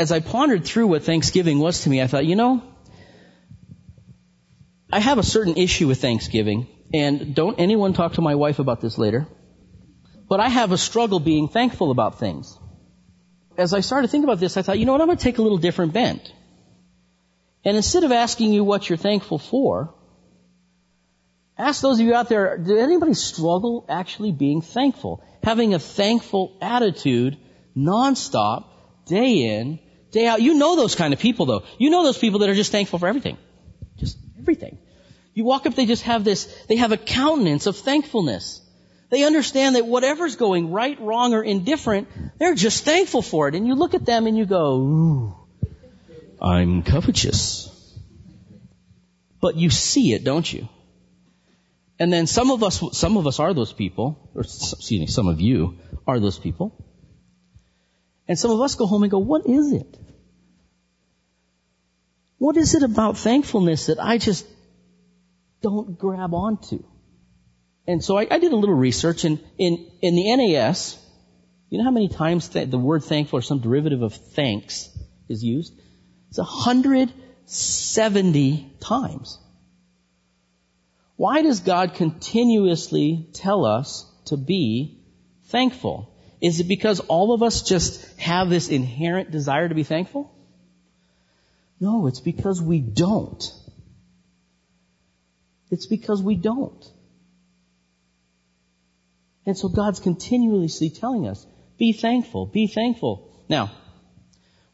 as I pondered through what Thanksgiving was to me, I thought, you know, I have a certain issue with Thanksgiving, and don't anyone talk to my wife about this later. But I have a struggle being thankful about things. As I started to think about this, I thought, you know what, I'm going to take a little different bent. And instead of asking you what you're thankful for, ask those of you out there, did anybody struggle actually being thankful? Having a thankful attitude nonstop, day in, day out. You know those kind of people though. You know those people that are just thankful for everything. Just everything. You walk up, they just have this, they have a countenance of thankfulness. They understand that whatever's going right, wrong, or indifferent, they're just thankful for it. And you look at them and you go, ooh, I'm covetous. But you see it, don't you? And then some of us, some of us are those people, or excuse me, some of you are those people. And some of us go home and go, what is it? What is it about thankfulness that I just don't grab onto? And so I, I did a little research and in, in the NAS, you know how many times th- the word thankful or some derivative of thanks is used? It's 170 times. Why does God continuously tell us to be thankful? Is it because all of us just have this inherent desire to be thankful? No, it's because we don't. It's because we don't. And so God's continuously telling us, be thankful, be thankful. Now,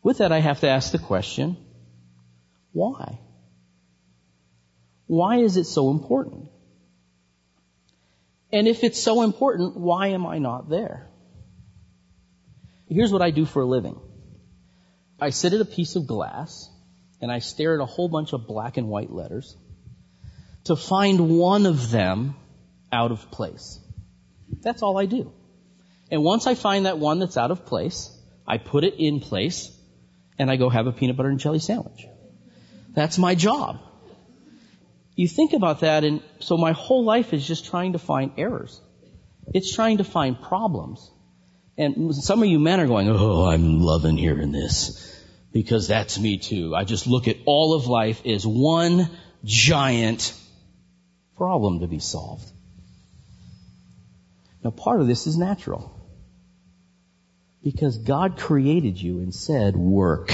with that, I have to ask the question, why? Why is it so important? And if it's so important, why am I not there? Here's what I do for a living. I sit at a piece of glass and I stare at a whole bunch of black and white letters to find one of them out of place. That's all I do. And once I find that one that's out of place, I put it in place and I go have a peanut butter and jelly sandwich. That's my job. You think about that and so my whole life is just trying to find errors. It's trying to find problems. And some of you men are going, oh, I'm loving hearing this. Because that's me too. I just look at all of life as one giant problem to be solved. Now part of this is natural. Because God created you and said, work.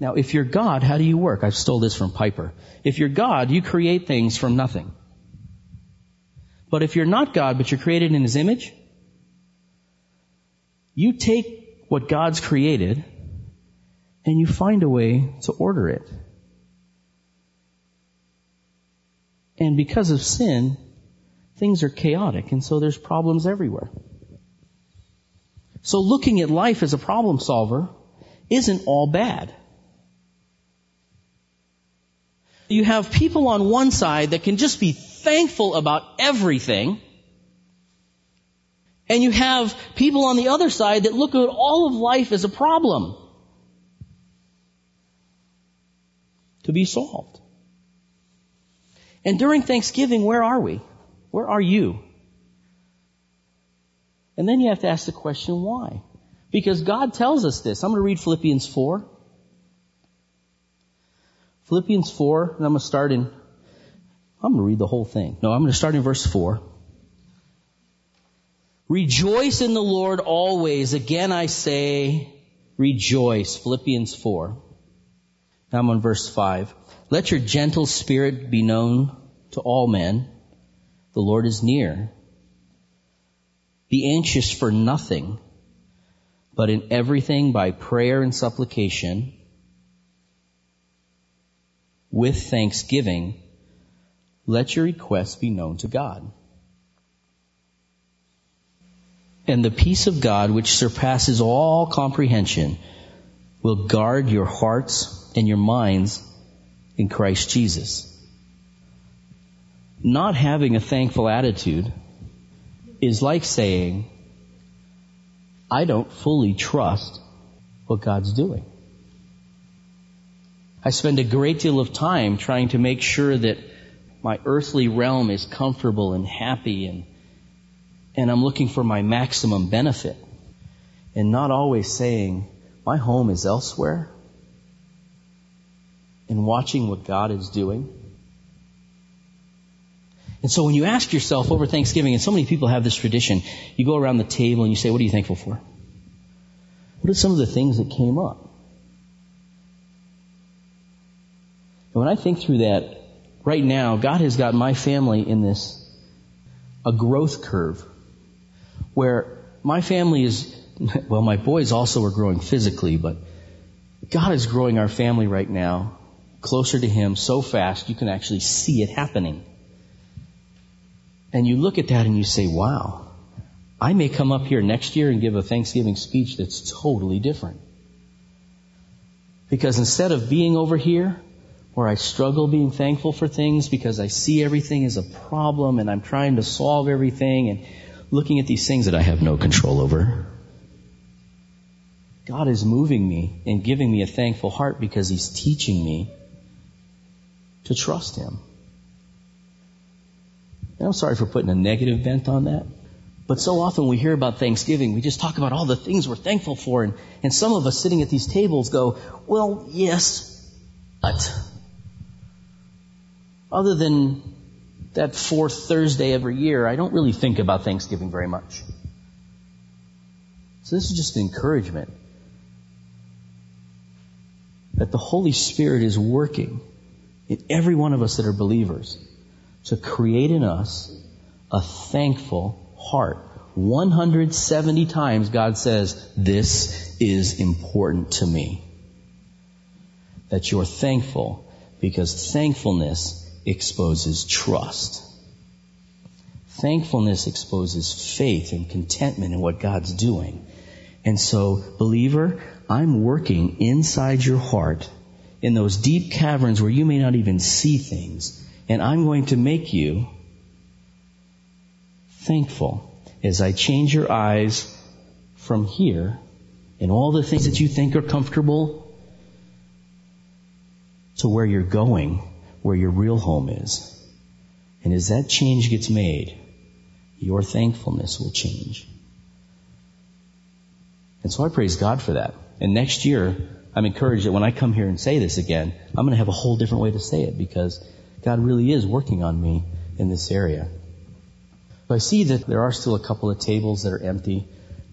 Now if you're God, how do you work? I stole this from Piper. If you're God, you create things from nothing. But if you're not God, but you're created in His image, you take what God's created and you find a way to order it. And because of sin, things are chaotic and so there's problems everywhere. So looking at life as a problem solver isn't all bad. You have people on one side that can just be thankful about everything, and you have people on the other side that look at all of life as a problem to be solved. And during Thanksgiving, where are we? Where are you? And then you have to ask the question, why? Because God tells us this. I'm going to read Philippians 4. Philippians 4, and I'm going to start in, I'm going to read the whole thing. No, I'm going to start in verse 4. Rejoice in the Lord always. Again I say, rejoice. Philippians 4. Now I'm on verse 5. Let your gentle spirit be known to all men. The Lord is near. Be anxious for nothing, but in everything by prayer and supplication, with thanksgiving, let your requests be known to God. And the peace of God, which surpasses all comprehension, will guard your hearts and your minds in Christ Jesus. Not having a thankful attitude is like saying, I don't fully trust what God's doing. I spend a great deal of time trying to make sure that my earthly realm is comfortable and happy and and I'm looking for my maximum benefit and not always saying, my home is elsewhere and watching what God is doing. And so when you ask yourself over Thanksgiving, and so many people have this tradition, you go around the table and you say, what are you thankful for? What are some of the things that came up? And when I think through that, right now, God has got my family in this, a growth curve, where my family is, well, my boys also are growing physically, but God is growing our family right now closer to Him so fast you can actually see it happening. And you look at that and you say, wow, I may come up here next year and give a Thanksgiving speech that's totally different. Because instead of being over here, where I struggle being thankful for things because I see everything as a problem and I'm trying to solve everything and looking at these things that I have no control over. God is moving me and giving me a thankful heart because He's teaching me to trust Him. And I'm sorry for putting a negative bent on that. But so often we hear about Thanksgiving, we just talk about all the things we're thankful for, and, and some of us sitting at these tables go, well, yes, but other than that fourth Thursday every year, I don't really think about Thanksgiving very much. So this is just encouragement that the Holy Spirit is working in every one of us that are believers to create in us a thankful heart. 170 times God says, this is important to me. That you're thankful because thankfulness exposes trust. Thankfulness exposes faith and contentment in what God's doing. And so, believer, I'm working inside your heart in those deep caverns where you may not even see things. And I'm going to make you thankful as I change your eyes from here and all the things that you think are comfortable to where you're going where your real home is. And as that change gets made, your thankfulness will change. And so I praise God for that. And next year, I'm encouraged that when I come here and say this again, I'm going to have a whole different way to say it because God really is working on me in this area. I see that there are still a couple of tables that are empty.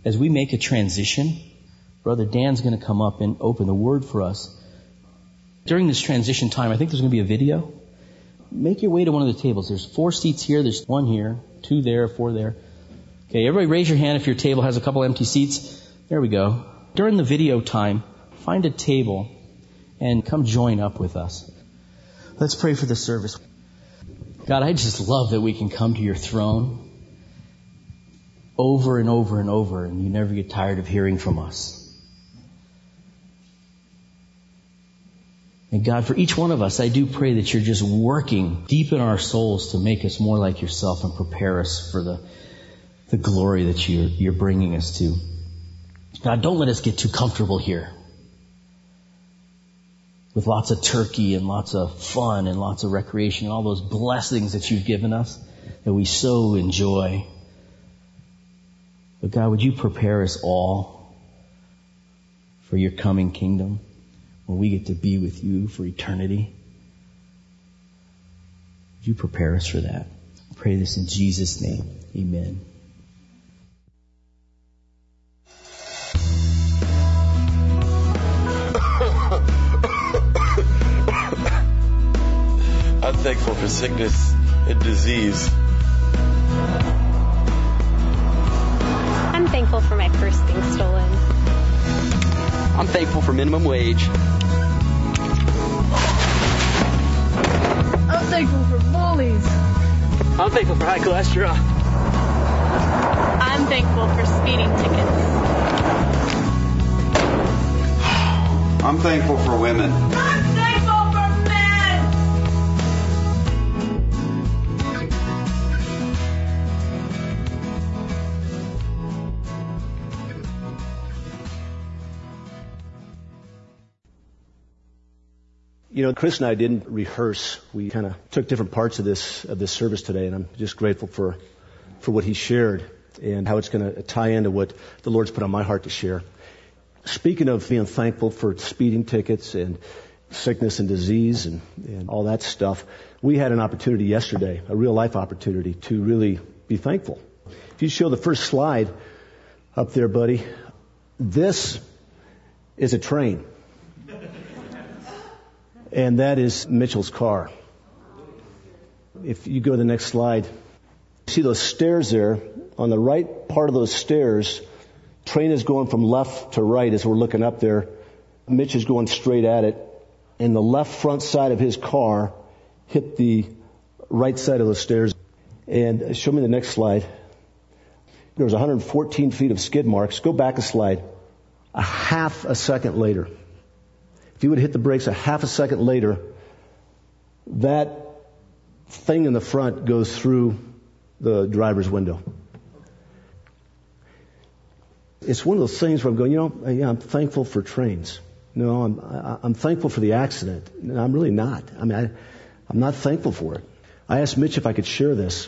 As we make a transition, Brother Dan's going to come up and open the word for us. During this transition time, I think there's going to be a video. Make your way to one of the tables. There's four seats here. There's one here, two there, four there. Okay, everybody raise your hand if your table has a couple empty seats. There we go. During the video time, find a table and come join up with us. Let's pray for the service. God, I just love that we can come to your throne over and over and over and you never get tired of hearing from us. And God, for each one of us, I do pray that you're just working deep in our souls to make us more like yourself and prepare us for the, the glory that you're, you're bringing us to. God, don't let us get too comfortable here with lots of turkey and lots of fun and lots of recreation and all those blessings that you've given us that we so enjoy. But God, would you prepare us all for your coming kingdom? When we get to be with you for eternity. Would you prepare us for that? I pray this in Jesus' name. Amen. I'm thankful for sickness and disease. I'm thankful for my purse being stolen. I'm thankful for minimum wage. I'm thankful for bullies. I'm thankful for high cholesterol. I'm thankful for speeding tickets. I'm thankful for women. You know, Chris and I didn't rehearse. We kind of took different parts of this of this service today, and I'm just grateful for for what he shared and how it's going to tie into what the Lord's put on my heart to share. Speaking of being thankful for speeding tickets and sickness and disease and, and all that stuff, we had an opportunity yesterday, a real life opportunity to really be thankful. If you show the first slide up there, buddy, this is a train. And that is Mitchell's car. If you go to the next slide, see those stairs there. On the right part of those stairs, train is going from left to right as we're looking up there. Mitch is going straight at it. And the left front side of his car hit the right side of the stairs. And show me the next slide. There was 114 feet of skid marks. Go back a slide. A half a second later. If you would hit the brakes a half a second later, that thing in the front goes through the driver's window. It's one of those things where I'm going, you know, yeah, I'm thankful for trains. No, I'm, I'm thankful for the accident. I'm really not. I mean, I, I'm not thankful for it. I asked Mitch if I could share this.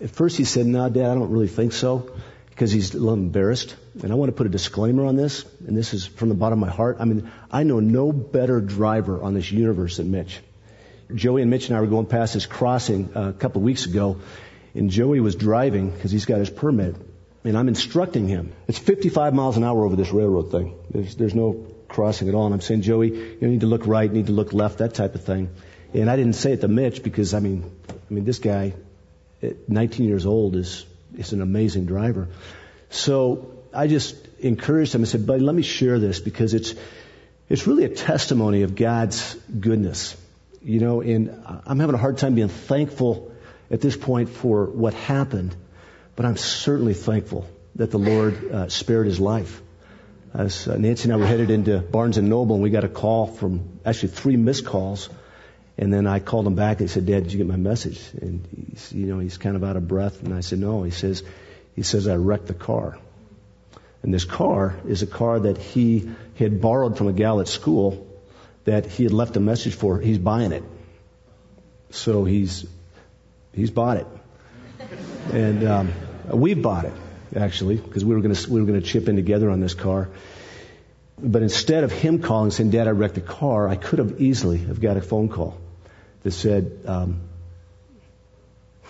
At first he said, no, Dad, I don't really think so because he's a little embarrassed. And I want to put a disclaimer on this, and this is from the bottom of my heart. I mean, I know no better driver on this universe than Mitch. Joey and Mitch and I were going past this crossing uh, a couple of weeks ago, and Joey was driving because he's got his permit, and I'm instructing him. It's 55 miles an hour over this railroad thing. There's, there's no crossing at all. And I'm saying, Joey, you need to look right, you need to look left, that type of thing. And I didn't say it to Mitch because, I mean, I mean, this guy, at 19 years old, is, is an amazing driver. So I just encouraged him and said, buddy, let me share this because it's, it's really a testimony of God's goodness. You know, and I'm having a hard time being thankful at this point for what happened, but I'm certainly thankful that the Lord uh, spared his life. As uh, Nancy and I were headed into Barnes and Noble, and we got a call from actually three missed calls, and then I called him back and said, "Dad, did you get my message?" And he's, you know, he's kind of out of breath, and I said, "No." He says, "He says I wrecked the car." And this car is a car that he had borrowed from a gal at school that he had left a message for. He's buying it. So he's, he's bought it. And, um, we bought it, actually, because we were gonna, we were gonna chip in together on this car. But instead of him calling and saying, Dad, I wrecked the car, I could have easily have got a phone call that said, um,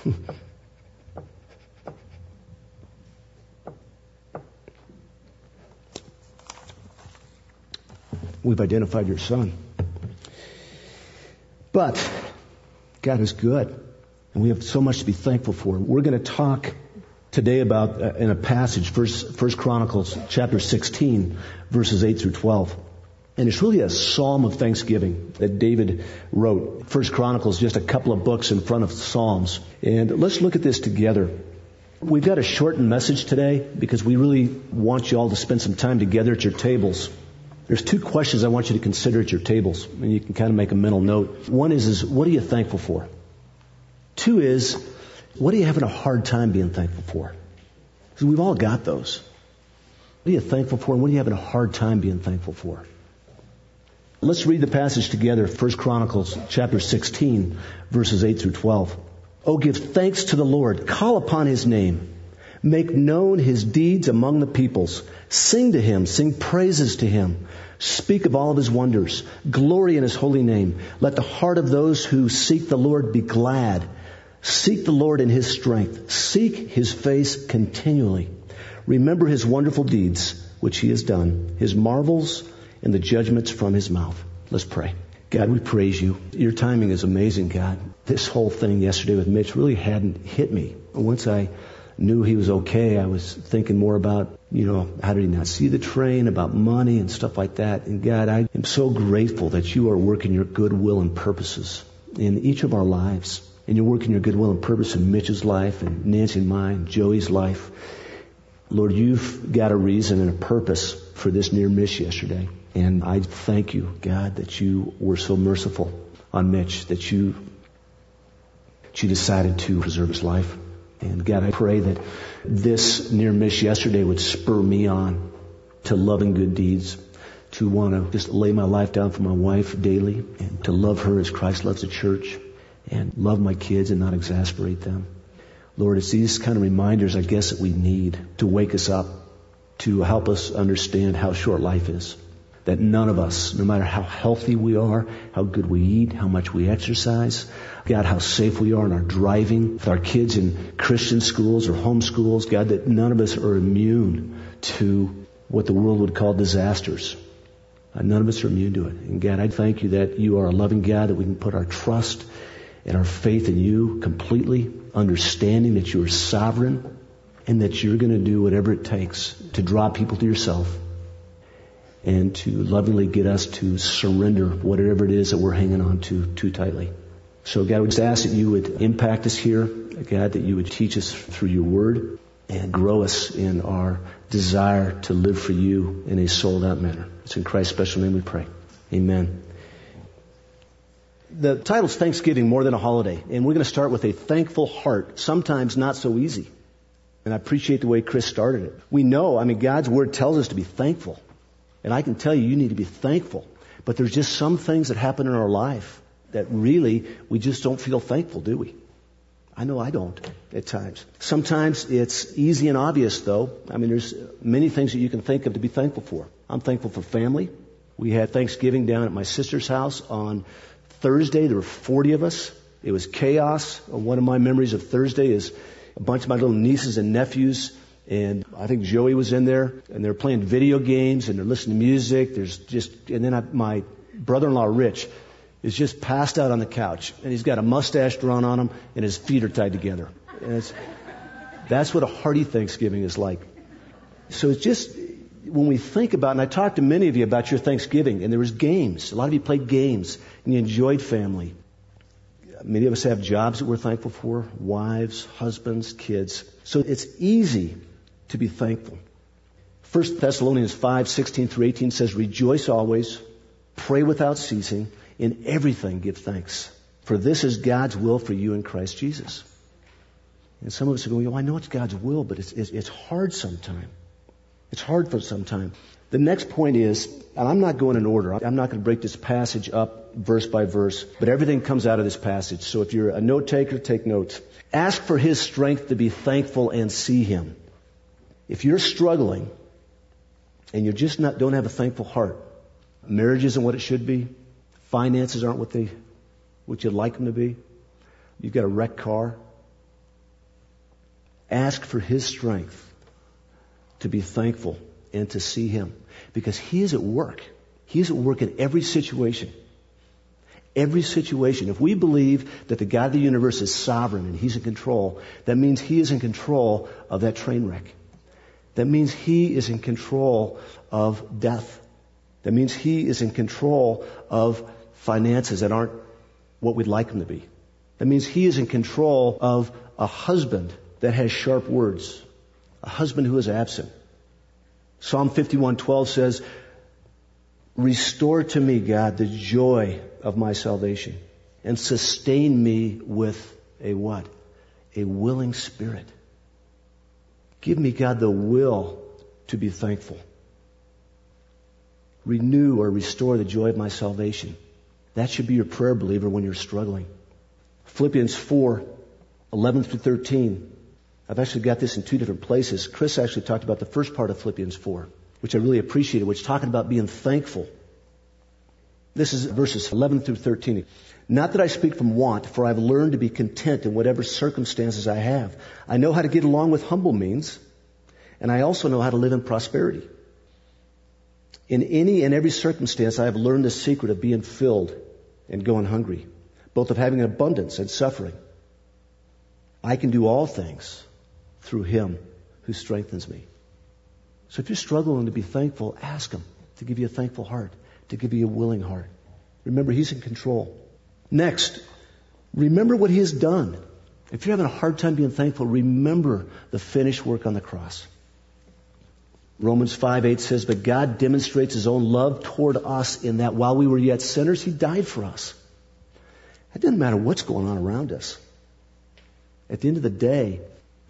We've identified your son. But God is good, and we have so much to be thankful for. We're going to talk today about uh, in a passage, First, First Chronicles chapter 16, verses 8 through 12. And it's really a psalm of thanksgiving that David wrote. First Chronicles, just a couple of books in front of Psalms. And let's look at this together. We've got a shortened message today because we really want you all to spend some time together at your tables. There's two questions I want you to consider at your tables, and you can kind of make a mental note. One is, is what are you thankful for? Two is, what are you having a hard time being thankful for? Because we've all got those. What are you thankful for, and what are you having a hard time being thankful for? Let's read the passage together, 1 Chronicles chapter 16, verses 8 through 12. Oh, give thanks to the Lord. Call upon his name. Make known his deeds among the peoples. Sing to him. Sing praises to him. Speak of all of his wonders. Glory in his holy name. Let the heart of those who seek the Lord be glad. Seek the Lord in his strength. Seek his face continually. Remember his wonderful deeds, which he has done, his marvels and the judgments from his mouth. Let's pray. God, we praise you. Your timing is amazing, God. This whole thing yesterday with Mitch really hadn't hit me. Once I knew he was okay, I was thinking more about, you know, how did he not see the train, about money and stuff like that. And God, I am so grateful that you are working your goodwill and purposes in each of our lives. And you're working your goodwill and purpose in Mitch's life and Nancy and mine, Joey's life. Lord, you've got a reason and a purpose for this near miss yesterday. And I thank you, God, that you were so merciful on Mitch, that you, that you decided to preserve his life. And God, I pray that this near miss yesterday would spur me on to loving good deeds, to want to just lay my life down for my wife daily, and to love her as Christ loves the church, and love my kids and not exasperate them. Lord, it's these kind of reminders, I guess, that we need to wake us up to help us understand how short life is. That none of us, no matter how healthy we are, how good we eat, how much we exercise, God, how safe we are in our driving, with our kids in Christian schools or home schools, God, that none of us are immune to what the world would call disasters. Uh, none of us are immune to it. And God, I thank you that you are a loving God, that we can put our trust and our faith in you completely, understanding that you are sovereign and that you're going to do whatever it takes to draw people to yourself and to lovingly get us to surrender whatever it is that we're hanging on to too tightly. So God, we just ask that you would impact us here. God, that you would teach us through your word and grow us in our desire to live for you in a sold out manner. It's in Christ's special name we pray. Amen. The title's Thanksgiving more than a holiday, and we're going to start with a thankful heart, sometimes not so easy. And I appreciate the way Chris started it. We know, I mean, God's Word tells us to be thankful. And I can tell you, you need to be thankful. But there's just some things that happen in our life that really we just don't feel thankful, do we? I know I don't at times. Sometimes it's easy and obvious though. I mean, there's many things that you can think of to be thankful for. I'm thankful for family. We had Thanksgiving down at my sister's house on Thursday. There were 40 of us. It was chaos. One of my memories of Thursday is a bunch of my little nieces and nephews and I think Joey was in there, and they're playing video games, and they're listening to music. There's just, and then I, my brother-in-law Rich is just passed out on the couch, and he's got a mustache drawn on him, and his feet are tied together. That's what a hearty Thanksgiving is like. So it's just when we think about, and I talked to many of you about your Thanksgiving, and there was games. A lot of you played games, and you enjoyed family. Many of us have jobs that we're thankful for, wives, husbands, kids. So it's easy to be thankful. 1 Thessalonians 5, 16 through 18 says, Rejoice always, pray without ceasing, in everything give thanks. For this is God's will for you in Christ Jesus. And some of us are going, well, I know it's God's will, but it's, it's, it's hard sometimes. It's hard for some time. The next point is, and I'm not going in order. I'm not going to break this passage up verse by verse, but everything comes out of this passage. So if you're a note taker, take notes. Ask for His strength to be thankful and see Him. If you're struggling and you just not, don't have a thankful heart, marriage isn't what it should be, finances aren't what they, what you'd like them to be, you've got a wrecked car, ask for His strength to be thankful and to see Him because He is at work. He is at work in every situation. Every situation. If we believe that the God of the universe is sovereign and He's in control, that means He is in control of that train wreck. That means He is in control of death. That means He is in control of finances that aren't what we'd like them to be. That means He is in control of a husband that has sharp words. A husband who is absent. Psalm 51:12 says, "Restore to me, God, the joy of my salvation, and sustain me with a what? A willing spirit." Give me, God, the will to be thankful. Renew or restore the joy of my salvation. That should be your prayer, believer, when you're struggling. Philippians 4, 11 through 13. I've actually got this in two different places. Chris actually talked about the first part of Philippians 4, which I really appreciated, which is talking about being thankful. This is verses 11 through 13. Not that I speak from want, for I've learned to be content in whatever circumstances I have. I know how to get along with humble means, and I also know how to live in prosperity. In any and every circumstance, I have learned the secret of being filled and going hungry, both of having abundance and suffering. I can do all things through Him who strengthens me. So if you're struggling to be thankful, ask Him to give you a thankful heart, to give you a willing heart. Remember, He's in control. Next, remember what He has done. If you're having a hard time being thankful, remember the finished work on the cross. Romans 5 8 says, But God demonstrates His own love toward us in that while we were yet sinners, He died for us. It doesn't matter what's going on around us. At the end of the day,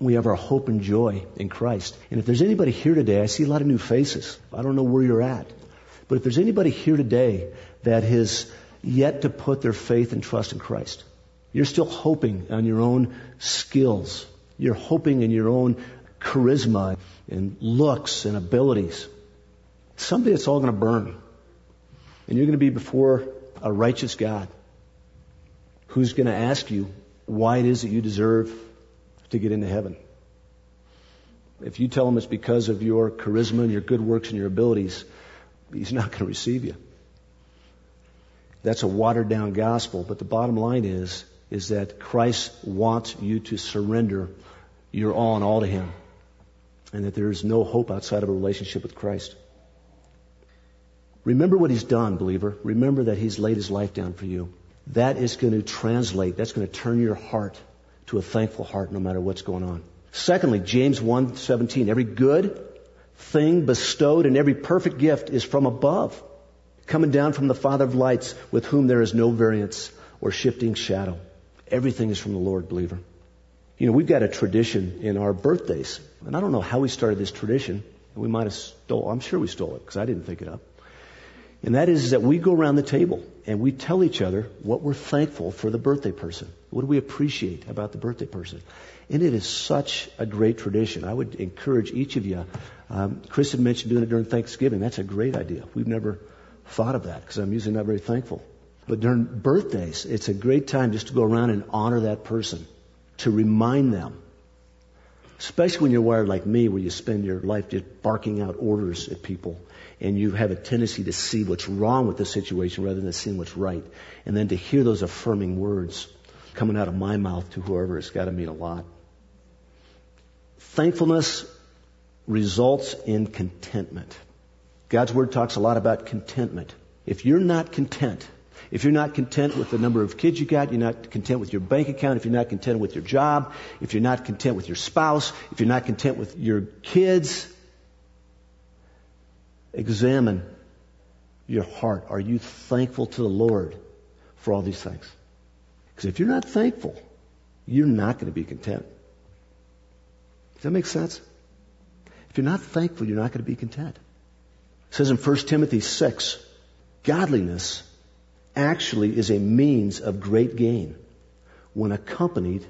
we have our hope and joy in Christ. And if there's anybody here today, I see a lot of new faces. I don't know where you're at. But if there's anybody here today that has yet to put their faith and trust in Christ, you're still hoping on your own skills. You're hoping in your own charisma and looks and abilities. Someday it's all going to burn. And you're going to be before a righteous God who's going to ask you why it is that you deserve to get into heaven. If you tell him it's because of your charisma and your good works and your abilities, he's not going to receive you. That's a watered down gospel, but the bottom line is, is that Christ wants you to surrender your all in all to him. And that there is no hope outside of a relationship with Christ. Remember what he's done, believer. Remember that he's laid his life down for you. That is going to translate, that's going to turn your heart to a thankful heart no matter what's going on. Secondly, James 1:17, every good thing bestowed and every perfect gift is from above, coming down from the Father of lights, with whom there is no variance or shifting shadow. Everything is from the Lord, believer. You know, we've got a tradition in our birthdays, and I don't know how we started this tradition. We might have stole, I'm sure we stole it because I didn't think it up. And that is that we go around the table and we tell each other what we're thankful for the birthday person. What do we appreciate about the birthday person? And it is such a great tradition. I would encourage each of you. Um, Chris had mentioned doing it during Thanksgiving. That's a great idea. We've never thought of that because I'm usually not very thankful. But during birthdays, it's a great time just to go around and honor that person, to remind them. Especially when you're wired like me, where you spend your life just barking out orders at people and you have a tendency to see what's wrong with the situation rather than seeing what's right. And then to hear those affirming words coming out of my mouth to whoever, it's got to mean a lot. Thankfulness results in contentment. God's Word talks a lot about contentment. If you're not content, if you're not content with the number of kids you got, you're not content with your bank account, if you're not content with your job, if you're not content with your spouse, if you're not content with your kids, Examine your heart. Are you thankful to the Lord for all these things? Because if you're not thankful, you're not going to be content. Does that make sense? If you're not thankful, you're not going to be content. It says in 1 Timothy 6, godliness actually is a means of great gain when accompanied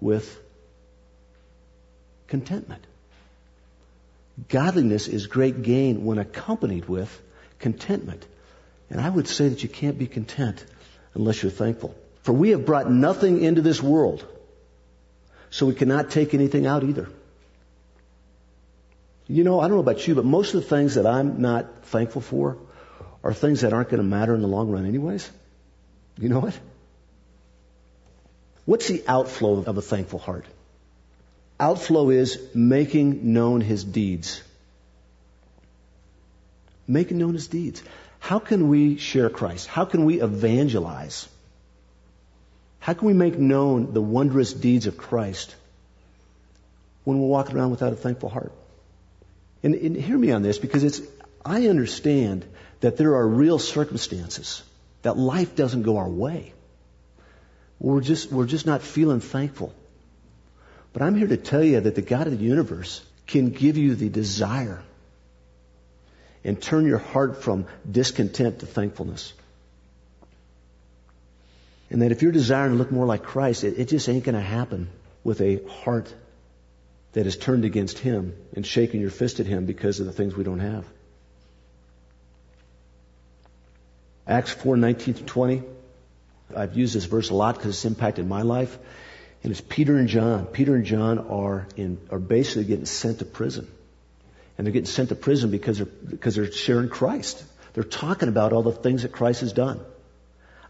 with contentment. Godliness is great gain when accompanied with contentment. And I would say that you can't be content unless you're thankful. For we have brought nothing into this world, so we cannot take anything out either. You know, I don't know about you, but most of the things that I'm not thankful for are things that aren't going to matter in the long run anyways. You know what? What's the outflow of a thankful heart? Outflow is making known his deeds. Making known his deeds. How can we share Christ? How can we evangelize? How can we make known the wondrous deeds of Christ when we're walking around without a thankful heart? And, and hear me on this because it's, I understand that there are real circumstances that life doesn't go our way. We're just, we're just not feeling thankful. But I'm here to tell you that the God of the universe can give you the desire and turn your heart from discontent to thankfulness. And that if you're desiring to look more like Christ, it, it just ain't going to happen with a heart that is turned against Him and shaking your fist at Him because of the things we don't have. Acts 4, 19 to 20. I've used this verse a lot because it's impacted my life. And it's Peter and John. Peter and John are in, are basically getting sent to prison. And they're getting sent to prison because they're, because they're sharing Christ. They're talking about all the things that Christ has done.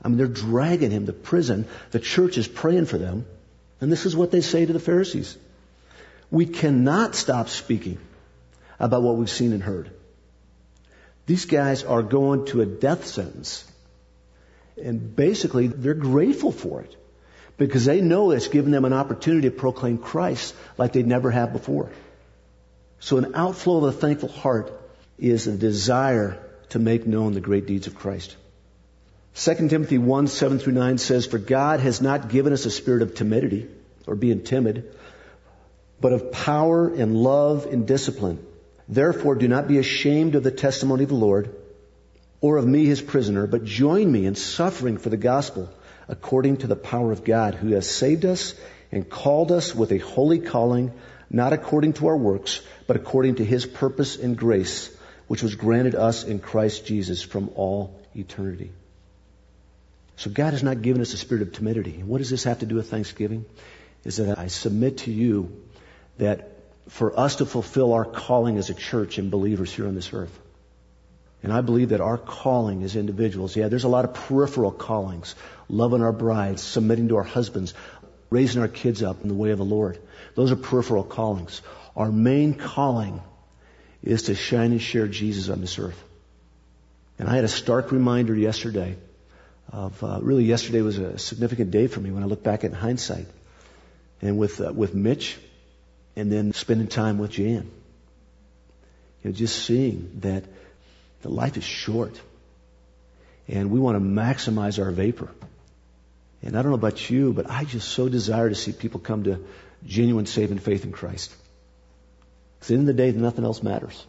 I mean, they're dragging him to prison. The church is praying for them. And this is what they say to the Pharisees. We cannot stop speaking about what we've seen and heard. These guys are going to a death sentence. And basically, they're grateful for it because they know it's given them an opportunity to proclaim Christ like they never have before. So an outflow of a thankful heart is a desire to make known the great deeds of Christ. 2 Timothy 1, 7 through 9 says, For God has not given us a spirit of timidity or being timid, but of power and love and discipline. Therefore do not be ashamed of the testimony of the Lord or of me his prisoner, but join me in suffering for the gospel according to the power of God who has saved us and called us with a holy calling, not according to our works, but according to his purpose and grace, which was granted us in Christ Jesus from all eternity. So God has not given us a spirit of timidity. What does this have to do with Thanksgiving? Is that I submit to you that for us to fulfill our calling as a church and believers here on this earth, and I believe that our calling as individuals, yeah, there's a lot of peripheral callings. Loving our brides, submitting to our husbands, raising our kids up in the way of the Lord. Those are peripheral callings. Our main calling is to shine and share Jesus on this earth. And I had a stark reminder yesterday of, uh, really yesterday was a significant day for me when I look back in hindsight. And with, uh, with Mitch, and then spending time with Jan. You know, just seeing that the life is short. And we want to maximize our vapor. And I don't know about you, but I just so desire to see people come to genuine saving faith in Christ. Because at the end of the day, nothing else matters.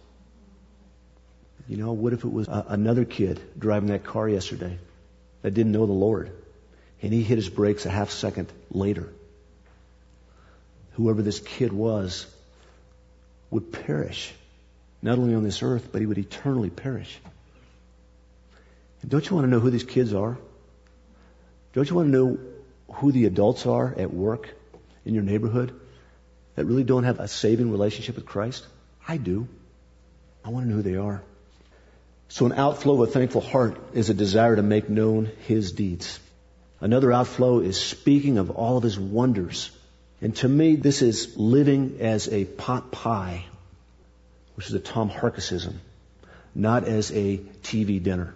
You know, what if it was a, another kid driving that car yesterday that didn't know the Lord? And he hit his brakes a half second later. Whoever this kid was would perish. Not only on this earth, but he would eternally perish. And don't you want to know who these kids are? Don't you want to know who the adults are at work in your neighborhood that really don't have a saving relationship with Christ? I do. I want to know who they are. So an outflow of a thankful heart is a desire to make known His deeds. Another outflow is speaking of all of His wonders. And to me, this is living as a pot pie which is a Tom Harkisism, not as a TV dinner.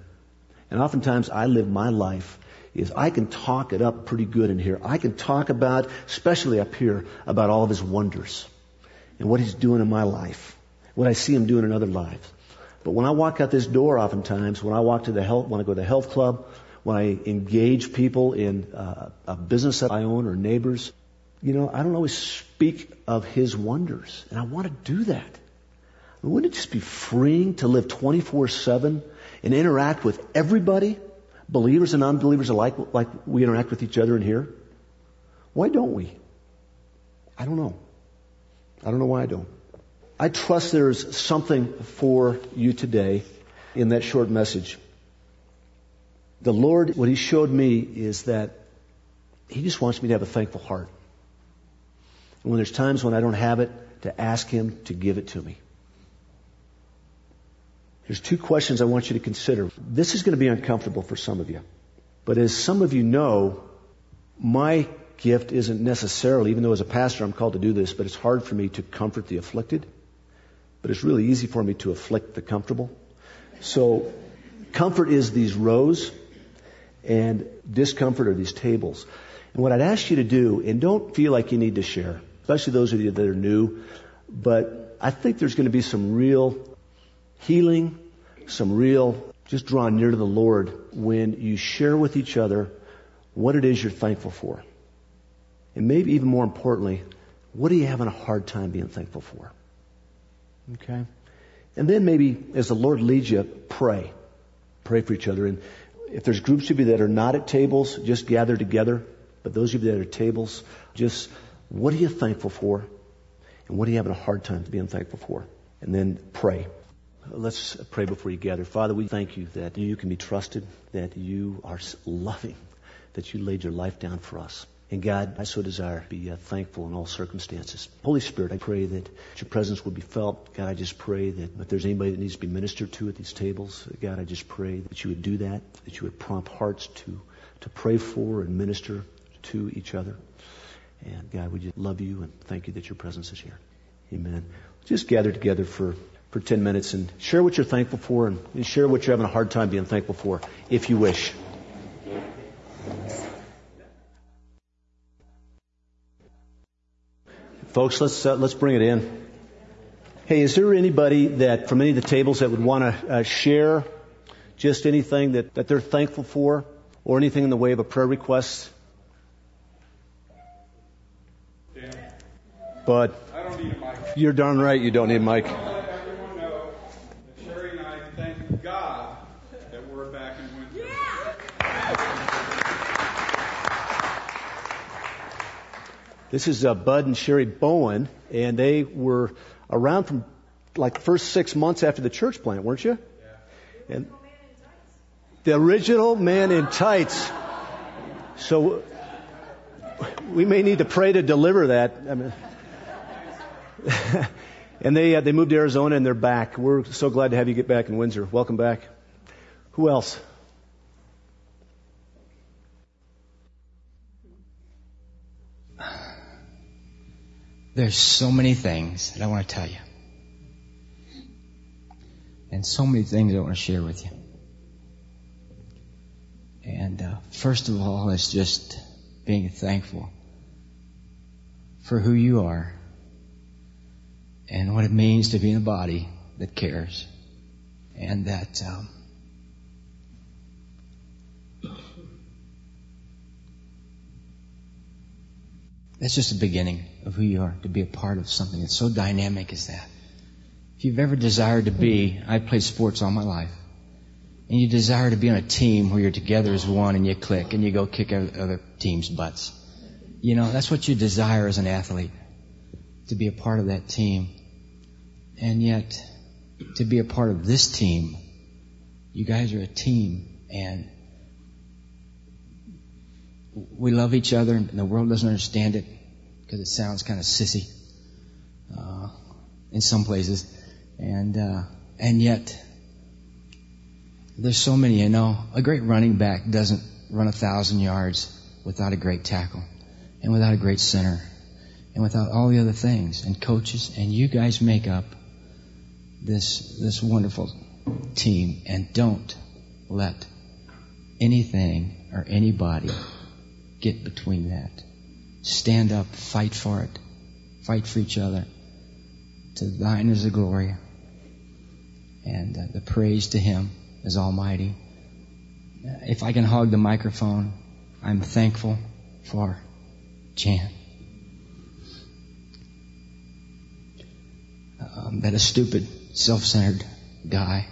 And oftentimes I live my life is I can talk it up pretty good in here. I can talk about, especially up here, about all of his wonders and what he's doing in my life, what I see him doing in other lives. But when I walk out this door, oftentimes, when I walk to the health, when I go to the health club, when I engage people in uh, a business that I own or neighbors, you know, I don't always speak of his wonders. And I want to do that. Wouldn't it just be freeing to live 24-7 and interact with everybody, believers and unbelievers alike, like we interact with each other in here? Why don't we? I don't know. I don't know why I don't. I trust there's something for you today in that short message. The Lord, what He showed me is that He just wants me to have a thankful heart. And when there's times when I don't have it, to ask Him to give it to me. There's two questions I want you to consider. This is going to be uncomfortable for some of you. But as some of you know, my gift isn't necessarily, even though as a pastor I'm called to do this, but it's hard for me to comfort the afflicted. But it's really easy for me to afflict the comfortable. So comfort is these rows and discomfort are these tables. And what I'd ask you to do, and don't feel like you need to share, especially those of you that are new, but I think there's going to be some real healing, some real just draw near to the Lord when you share with each other what it is you're thankful for. And maybe even more importantly, what are you having a hard time being thankful for? Okay? And then maybe as the Lord leads you, pray. Pray for each other. And if there's groups of you that are not at tables, just gather together. But those of you that are at tables, just what are you thankful for? And what are you having a hard time being thankful for? And then pray. Let's pray before you gather. Father, we thank you that you can be trusted, that you are loving, that you laid your life down for us. And God, I so desire to be uh, thankful in all circumstances. Holy Spirit, I pray that your presence would be felt. God, I just pray that if there's anybody that needs to be ministered to at these tables, God, I just pray that you would do that, that you would prompt hearts to, to pray for and minister to each other. And God, we just love you and thank you that your presence is here. Amen. Just gather together for for 10 minutes and share what you're thankful for and share what you're having a hard time being thankful for, if you wish. Folks, let's uh, let's bring it in. Hey, is there anybody that from any of the tables that would want to uh, share just anything that, that they're thankful for, or anything in the way of a prayer request? But you're darn right you don't need a mic. This is uh, Bud and Sherry Bowen, and they were around from like the first six months after the church plant, weren't you? Yeah. And the original man in tights. So we may need to pray to deliver that. I mean, and they uh, they moved to Arizona and they're back. We're so glad to have you get back in Windsor. Welcome back. Who else? There's so many things that I want to tell you. And so many things I want to share with you. And uh, first of all, it's just being thankful for who you are and what it means to be in a body that cares and that um, that's just the beginning of who you are to be a part of something that's so dynamic as that. If you've ever desired to be, I played sports all my life, and you desire to be on a team where you're together as one and you click and you go kick other teams' butts. You know, that's what you desire as an athlete, to be a part of that team. And yet, to be a part of this team, you guys are a team and we love each other and the world doesn't understand it because it sounds kind of sissy uh, in some places. And, uh, and yet, there's so many, you know, a great running back doesn't run a thousand yards without a great tackle and without a great center and without all the other things and coaches and you guys make up this, this wonderful team and don't let anything or anybody get between that. Stand up, fight for it, fight for each other. To thine is the glory and uh, the praise to Him is Almighty. If I can hog the microphone, I'm thankful for Jan. Um, that a stupid, self-centered guy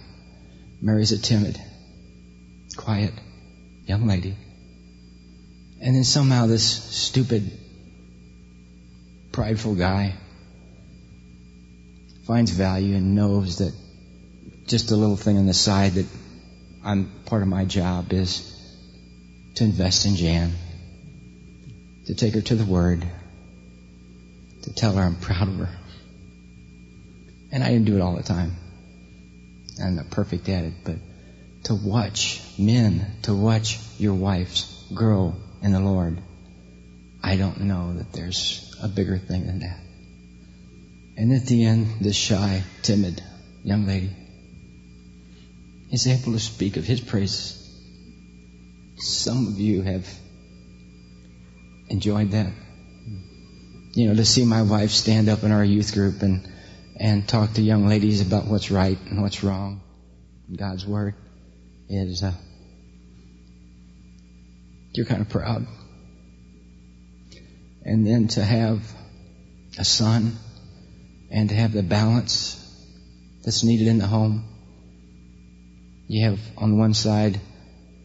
marries a timid, quiet young lady. And then somehow this stupid, prideful guy finds value and knows that just a little thing on the side that I'm part of my job is to invest in Jan, to take her to the Word, to tell her I'm proud of her. And I didn't do it all the time. I'm not perfect at it, but to watch men, to watch your wives grow in the Lord, I don't know that there's a bigger thing than that. And at the end, this shy, timid young lady is able to speak of His praises. Some of you have enjoyed that. You know, to see my wife stand up in our youth group and, and talk to young ladies about what's right and what's wrong God's Word is, uh, you're kind of proud. And then to have a son and to have the balance that's needed in the home you have on one side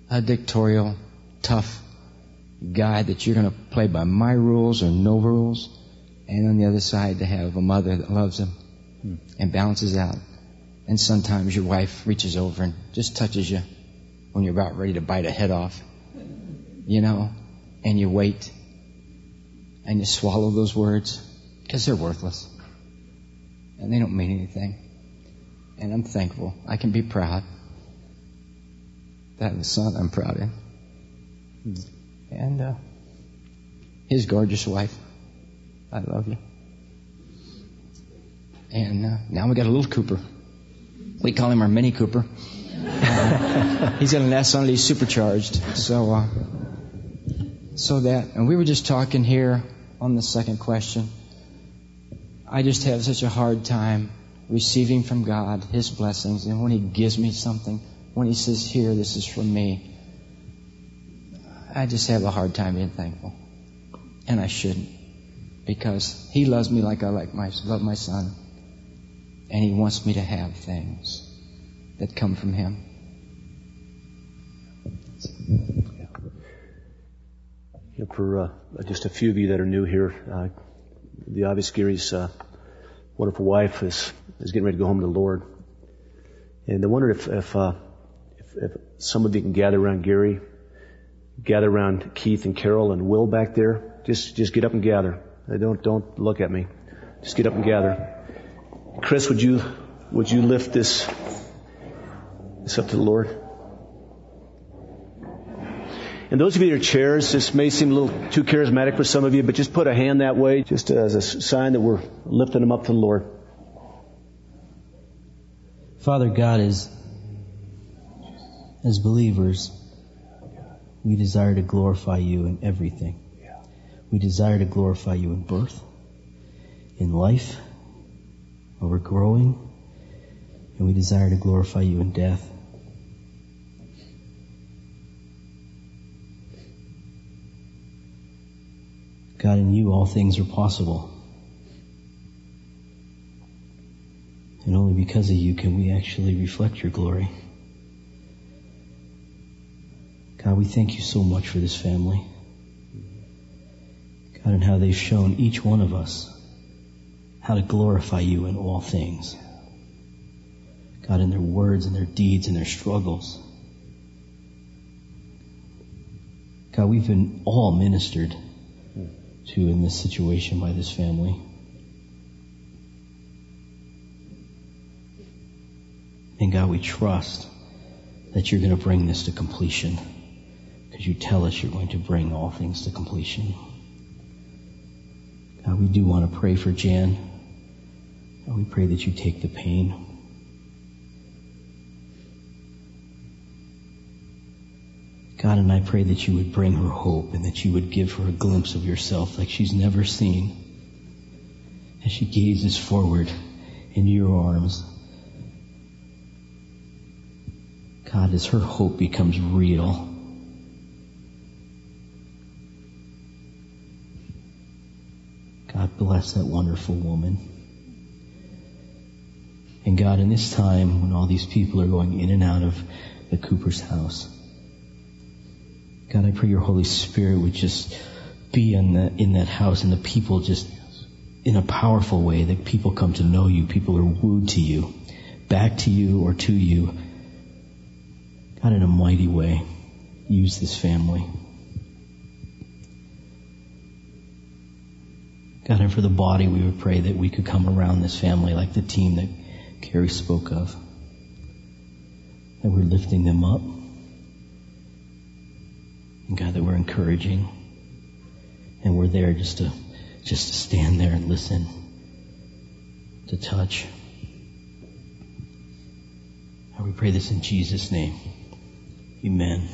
a dictatorial, tough guy that you're going to play by my rules or no rules. And on the other side, to have a mother that loves him hmm. and balances out. And sometimes your wife reaches over and just touches you when you're about ready to bite a head off. You know, and you wait and you swallow those words because they're worthless and they don't mean anything. And I'm thankful. I can be proud that son I'm proud of. And uh, his gorgeous wife. I love you. And uh, now we got a little Cooper. We call him our Mini Cooper. He's got an S on. He's supercharged. So, uh, so that, and we were just talking here on the second question. I just have such a hard time receiving from God His blessings, and when He gives me something, when he says, Here, this is from me, I just have a hard time being thankful. And I shouldn't. Because he loves me like I like my, love my son. And he wants me to have things that come from him. You know, for uh, just a few of you that are new here, uh, the obvious Gary's uh, wonderful wife is is getting ready to go home to the Lord, and I wonder if if, uh, if, if some of you can gather around Gary, gather around Keith and Carol and Will back there. Just just get up and gather. Uh, Don't don't look at me. Just get up and gather. Chris, would you would you lift this this up to the Lord? And those of you that are chairs, this may seem a little too charismatic for some of you, but just put a hand that way, just as a sign that we're lifting them up to the Lord. Father God, as, as believers, we desire to glorify you in everything. We desire to glorify you in birth, in life, where we're growing, and we desire to glorify you in death. God, in you all things are possible. And only because of you can we actually reflect your glory. God, we thank you so much for this family. God, and how they've shown each one of us how to glorify you in all things. God, in their words and their deeds and their struggles. God, we've been all ministered to in this situation by this family. And God, we trust that you're going to bring this to completion because you tell us you're going to bring all things to completion. God, we do want to pray for Jan. God, we pray that you take the pain. God, and I pray that you would bring her hope and that you would give her a glimpse of yourself like she's never seen as she gazes forward into your arms. God, as her hope becomes real, God bless that wonderful woman. And God, in this time when all these people are going in and out of the Cooper's house, God, I pray your Holy Spirit would just be in that, in that house and the people just in a powerful way that people come to know you. People are wooed to you, back to you or to you. God, in a mighty way, use this family. God, and for the body, we would pray that we could come around this family like the team that Carrie spoke of. That we're lifting them up. God, that we're encouraging. And we're there just to, just to stand there and listen. To touch. And we pray this in Jesus' name. Amen.